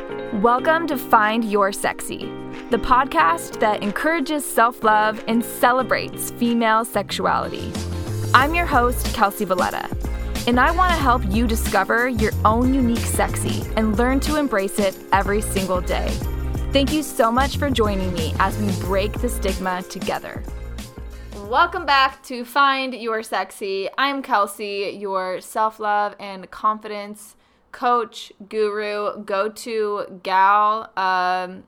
Welcome to Find Your Sexy, the podcast that encourages self love and celebrates female sexuality. I'm your host, Kelcy Valletta, and I want to help you discover your own unique sexy and learn to embrace it every single day. Thank you so much for joining me as we break the stigma together. Welcome back to Find Your Sexy. I'm Kelcy, your self love and confidence coach, guru, go to gal. Um,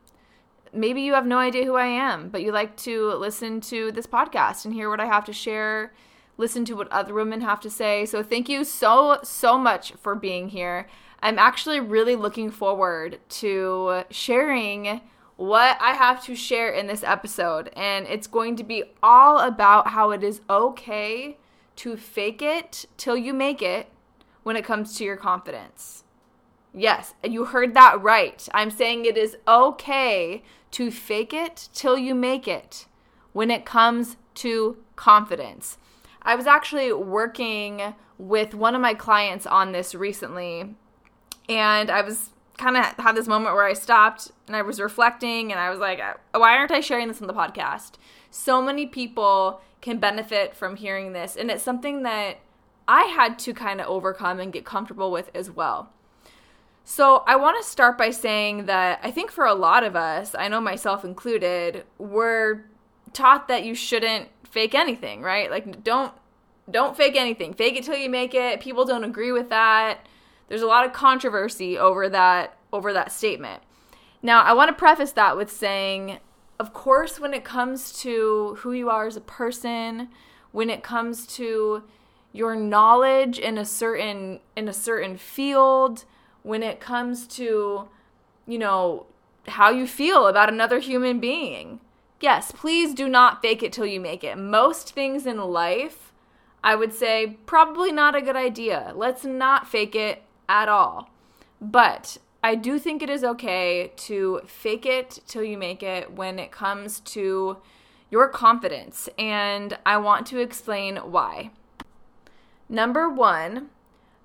maybe you have no idea who I am, but you like to listen to this podcast and hear what I have to share, listen to what other women have to say. So thank you so, so much for being here. I'm actually really looking forward to sharing what I have to share in this episode. And it's going to be all about how it is okay to fake it till you make it when it comes to your confidence. Yes, you heard that right. I'm saying it is okay to fake it till you make it when it comes to confidence. I was actually working with one of my clients on this recently, and I was kind of had this moment where I stopped and I was reflecting and I was like, why aren't I sharing this on the podcast? So many people can benefit from hearing this, and it's something that I had to kind of overcome and get comfortable with as well. So, I want to start by saying that I think for a lot of us, I know myself included, we're taught that you shouldn't fake anything, right? Like don't don't fake anything. Fake it till you make it. People don't agree with that. There's a lot of controversy over that over that statement. Now, I want to preface that with saying, of course, when it comes to who you are as a person, when it comes to your knowledge in a certain in a certain field when it comes to you know how you feel about another human being. Yes please do not fake it till you make it. Most things in life i would say probably not a good idea. Let's not fake it at all. But i do think it is okay to fake it till you make it when it comes to your confidence. And i want to explain why Number one,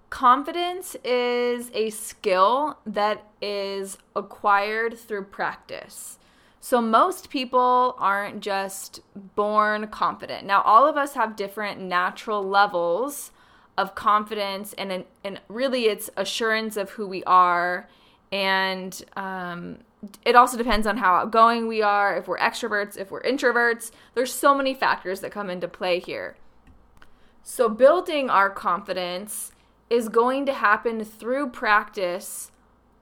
confidence is a skill that is acquired through practice. So, most people aren't just born confident. Now, all of us have different natural levels of confidence, and, and really it's assurance of who we are. And um, it also depends on how outgoing we are, if we're extroverts, if we're introverts. There's so many factors that come into play here. So, building our confidence is going to happen through practice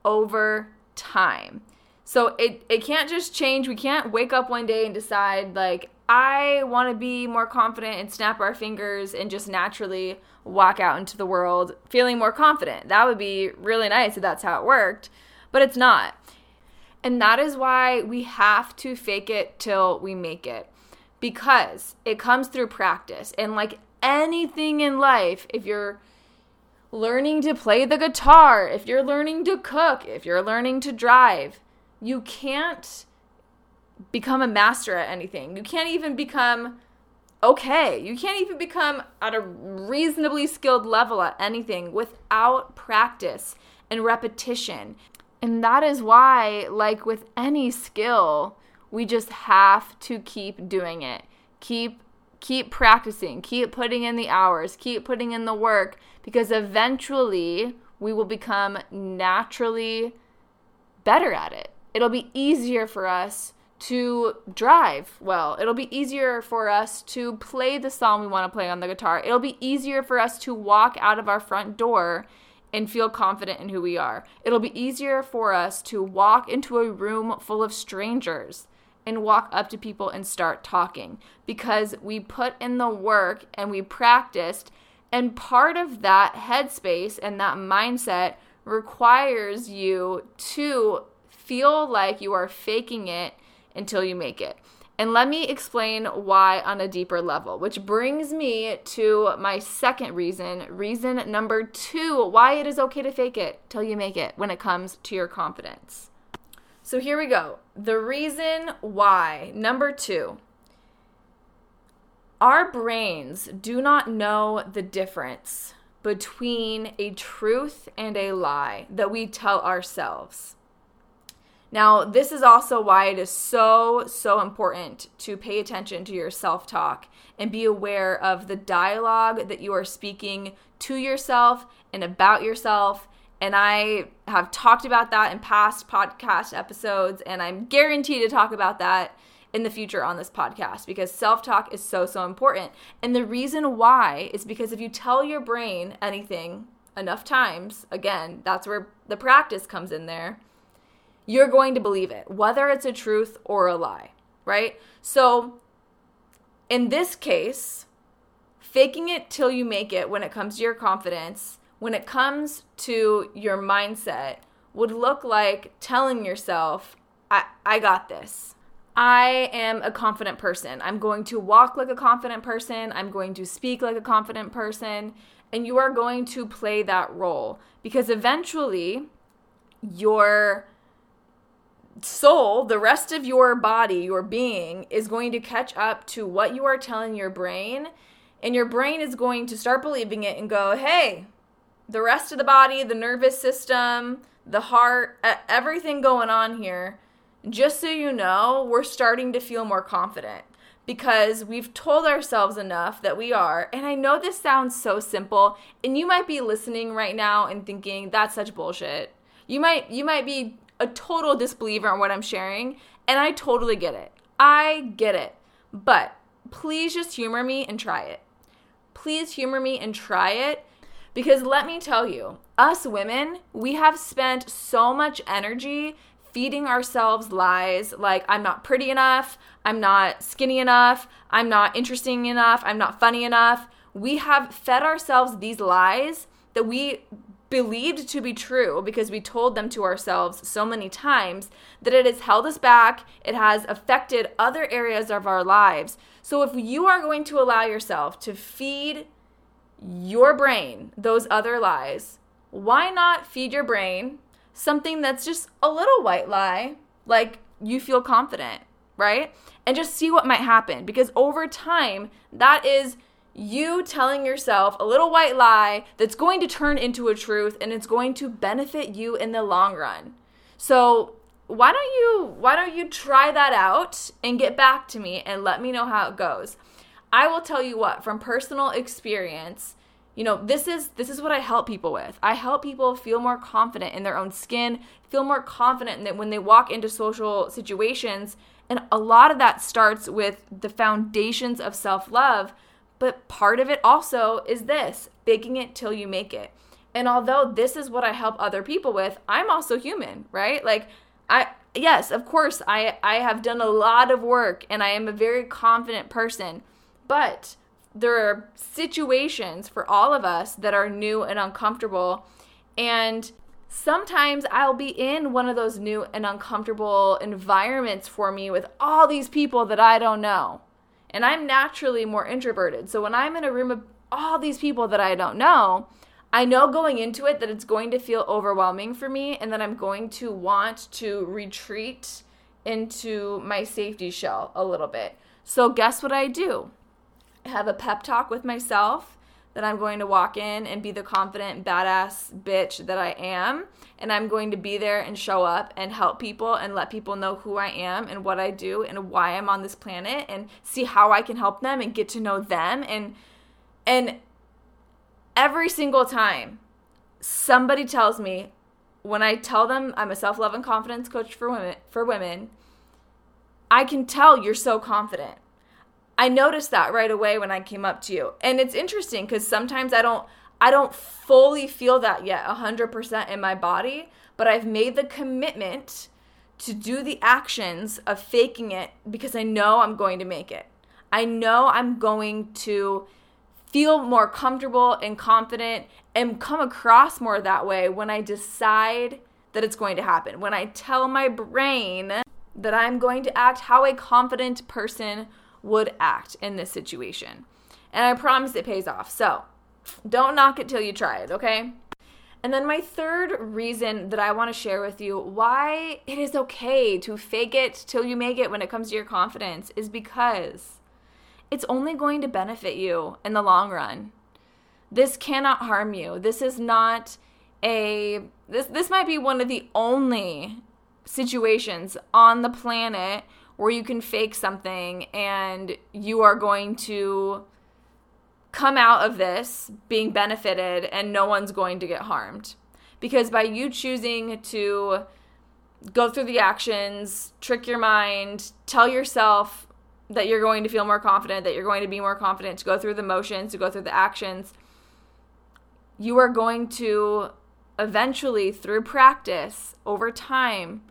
over time. So, it, it can't just change. We can't wake up one day and decide, like, I want to be more confident and snap our fingers and just naturally walk out into the world feeling more confident. That would be really nice if that's how it worked, but it's not. And that is why we have to fake it till we make it because it comes through practice. And like anything in life, if you're learning to play the guitar, if you're learning to cook, if you're learning to drive, you can't become a master at anything. You can't even become okay. You can't even become at a reasonably skilled level at anything without practice and repetition. And that is why, like with any skill, we just have to keep doing it. Keep keep practicing, keep putting in the hours, keep putting in the work, because eventually we will become naturally better at it. It'll be easier for us to drive well. It'll be easier for us to play the song we want to play on the guitar. It'll be easier for us to walk out of our front door and feel confident in who we are. It'll be easier for us to walk into a room full of strangers and walk up to people and start talking because we put in the work and we practiced. And part of that headspace and that mindset requires you to feel like you are faking it until you make it. And let me explain why on a deeper level, which brings me to my second reason. Reason number two why it is okay to fake it till you make it when it comes to your confidence. So here we go. The reason why, number two, our brains do not know the difference between a truth and a lie that we tell ourselves. Now, this is also why it is so, so important to pay attention to your self talk and be aware of the dialogue that you are speaking to yourself and about yourself. And I have talked about that in past podcast episodes, and I'm guaranteed to talk about that in the future on this podcast because self talk is so, so important. And the reason why is because if you tell your brain anything enough times, again, that's where the practice comes in there you're going to believe it, whether it's a truth or a lie, right? So, in this case, faking it till you make it when it comes to your confidence, when it comes to your mindset, would look like telling yourself, I, I got this. I am a confident person. I'm going to walk like a confident person. I'm going to speak like a confident person. And you are going to play that role because eventually your soul, the rest of your body, your being, is going to catch up to what you are telling your brain. And your brain is going to start believing it and go, hey, the rest of the body, the nervous system, the heart, everything going on here, just so you know, we're starting to feel more confident because we've told ourselves enough that we are. And I know this sounds so simple, and you might be listening right now and thinking that's such bullshit. You might you might be a total disbeliever in what I'm sharing, and I totally get it. I get it. But please just humor me and try it. Please humor me and try it because let me tell you, us women, we have spent so much energy feeding ourselves lies like I'm not pretty enough, I'm not skinny enough, I'm not interesting enough, I'm not funny enough. We have fed ourselves these lies that we believed to be true because we told them to ourselves so many times that it has held us back. It has affected other areas of our lives. So if you are going to allow yourself to feed your brain those other lies, why not feed your brain something that's just a little white lie, like you feel confident, right? And just see what might happen because over time, that is you telling yourself a little white lie that's going to turn into a truth and it's going to benefit you in the long run. So, why don't you why don't you try that out and get back to me and let me know how it goes. I will tell you what, from personal experience, you know, this is this is what I help people with. I help people feel more confident in their own skin, feel more confident that when they walk into social situations, and a lot of that starts with the foundations of self-love but part of it also is this baking it till you make it. And although this is what I help other people with, I'm also human, right? Like, I, yes, of course, I, I have done a lot of work and I am a very confident person, but there are situations for all of us that are new and uncomfortable. And sometimes I'll be in one of those new and uncomfortable environments for me with all these people that I don't know. And I'm naturally more introverted. So when I'm in a room of all these people that I don't know, I know going into it that it's going to feel overwhelming for me and that I'm going to want to retreat into my safety shell a little bit. So, guess what I do? Have a pep talk with myself that I'm going to walk in and be the confident, badass bitch that I am and I'm going to be there and show up and help people and let people know who I am and what I do and why I'm on this planet and see how I can help them and get to know them and and every single time somebody tells me when I tell them I'm a self-love and confidence coach for women for women I can tell you're so confident. I noticed that right away when I came up to you. And it's interesting cuz sometimes I don't I don't fully feel that yet 100% in my body, but I've made the commitment to do the actions of faking it because I know I'm going to make it. I know I'm going to feel more comfortable and confident and come across more that way when I decide that it's going to happen. When I tell my brain that I'm going to act how a confident person would act in this situation. And I promise it pays off. So, don't knock it till you try it, okay? And then my third reason that I want to share with you why it is okay to fake it till you make it when it comes to your confidence is because it's only going to benefit you in the long run. This cannot harm you. This is not a this this might be one of the only situations on the planet where you can fake something and you are going to come out of this being benefited and no one's going to get harmed. Because by you choosing to go through the actions, trick your mind, tell yourself that you're going to feel more confident, that you're going to be more confident, to go through the motions, to go through the actions, you are going to eventually, through practice over time,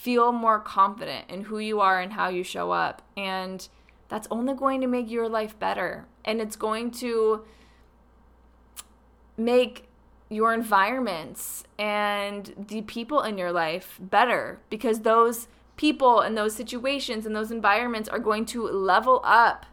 feel more confident in who you are and how you show up. And that's only going to make your life better. And it's going to make your environments and the people in your life better because those people and those situations and those environments are going to level up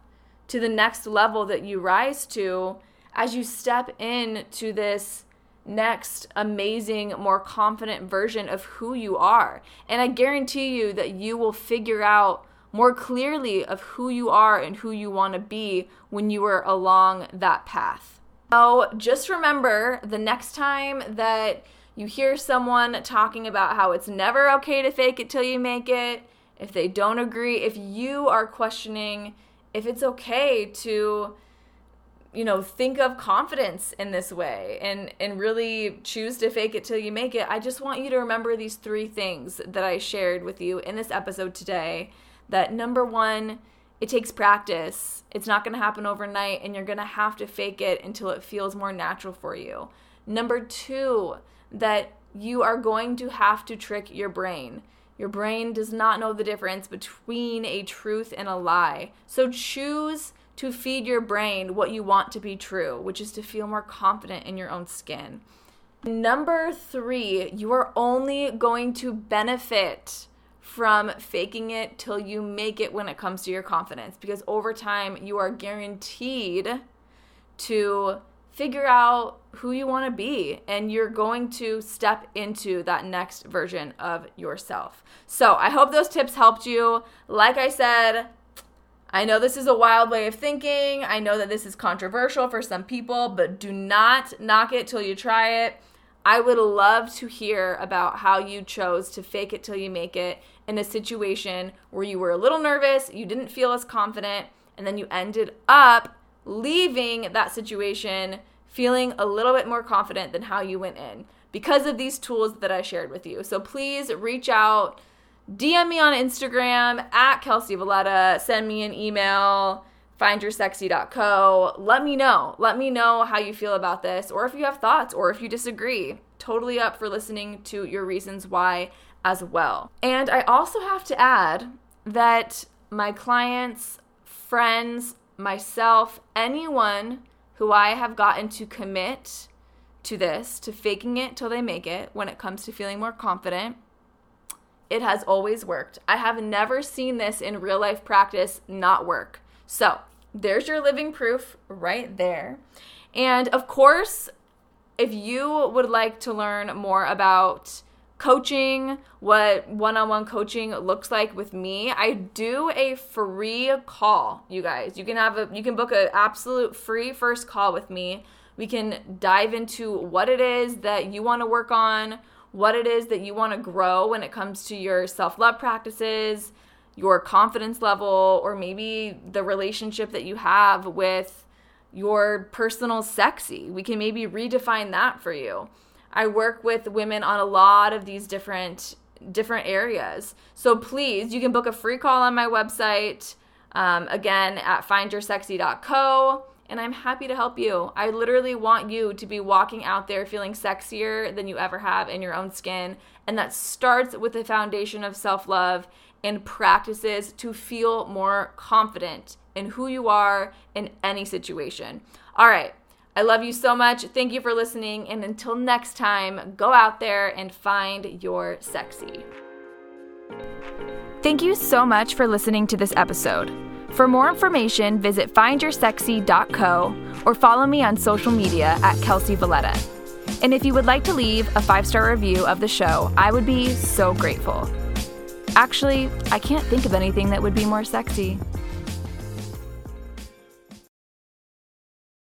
to the next level that you rise to as you step into this next amazing, more confident version of who you are. And I guarantee you that you will figure out more clearly of who you are and who you want to be when you are along that path. So just remember the next time that you hear someone talking about how it's never okay to fake it till you make it, if they don't agree, if you are questioning if it's okay to you know think of confidence in this way and and really choose to fake it till you make it. I just want you to remember these three things that i shared with you in this episode today. That number one it takes practice. It's not going to happen overnight and you're going to have to fake it until it feels more natural for you. Number two that you are going to have to trick your brain. Your brain does not know the difference between a truth and a lie. So choose to feed your brain what you want to be true, which is to feel more confident in your own skin. Number three, you are only going to benefit from faking it till you make it when it comes to your confidence because over time you are guaranteed to figure out who you want to be and you're going to step into that next version of yourself. So, I hope those tips helped you. Like I said, I know this is a wild way of thinking. I know that this is controversial for some people, but do not knock it till you try it. I would love to hear about how you chose to fake it till you make it in a situation where you were a little nervous, you didn't feel as confident, and then you ended up leaving that situation feeling a little bit more confident than how you went in because of these tools that I shared with you. So please reach out DM me on Instagram at Kelcy Valletta. Send me an email, findyoursexy.co. Let me know. Let me know how you feel about this, or if you have thoughts, or if you disagree. Totally up for listening to your reasons why as well. And I also have to add that my clients, friends, myself, anyone who I have gotten to commit to this, to faking it till they make it when it comes to feeling more confident it has always worked. I have never seen this in real life practice not work. So, there's your living proof right there. And of course, if you would like to learn more about coaching, what one on one coaching looks like with me, I do a free call, you guys. You can have a you can book an absolute free first call with me. We can dive into what it is that you want to work on, what it is that you want to grow when it comes to your self love practices, your confidence level, or maybe the relationship that you have with your personal sexy. We can maybe redefine that for you. I work with women on a lot of these different different areas. So please, you can book a free call on my website. Um, again, at findyoursexy.co and I'm happy to help you. I literally want you to be walking out there feeling sexier than you ever have in your own skin. And that starts with the foundation of self love and practices to feel more confident in who you are in any situation. All right. I love you so much. Thank you for listening. And until next time, go out there and find your sexy. Thank you so much for listening to this episode. For more information, visit findyoursexy.co or follow me on social media at Kelcy Valletta. And if you would like to leave a five star review of the show, I would be so grateful. Actually, I can't think of anything that would be more sexy.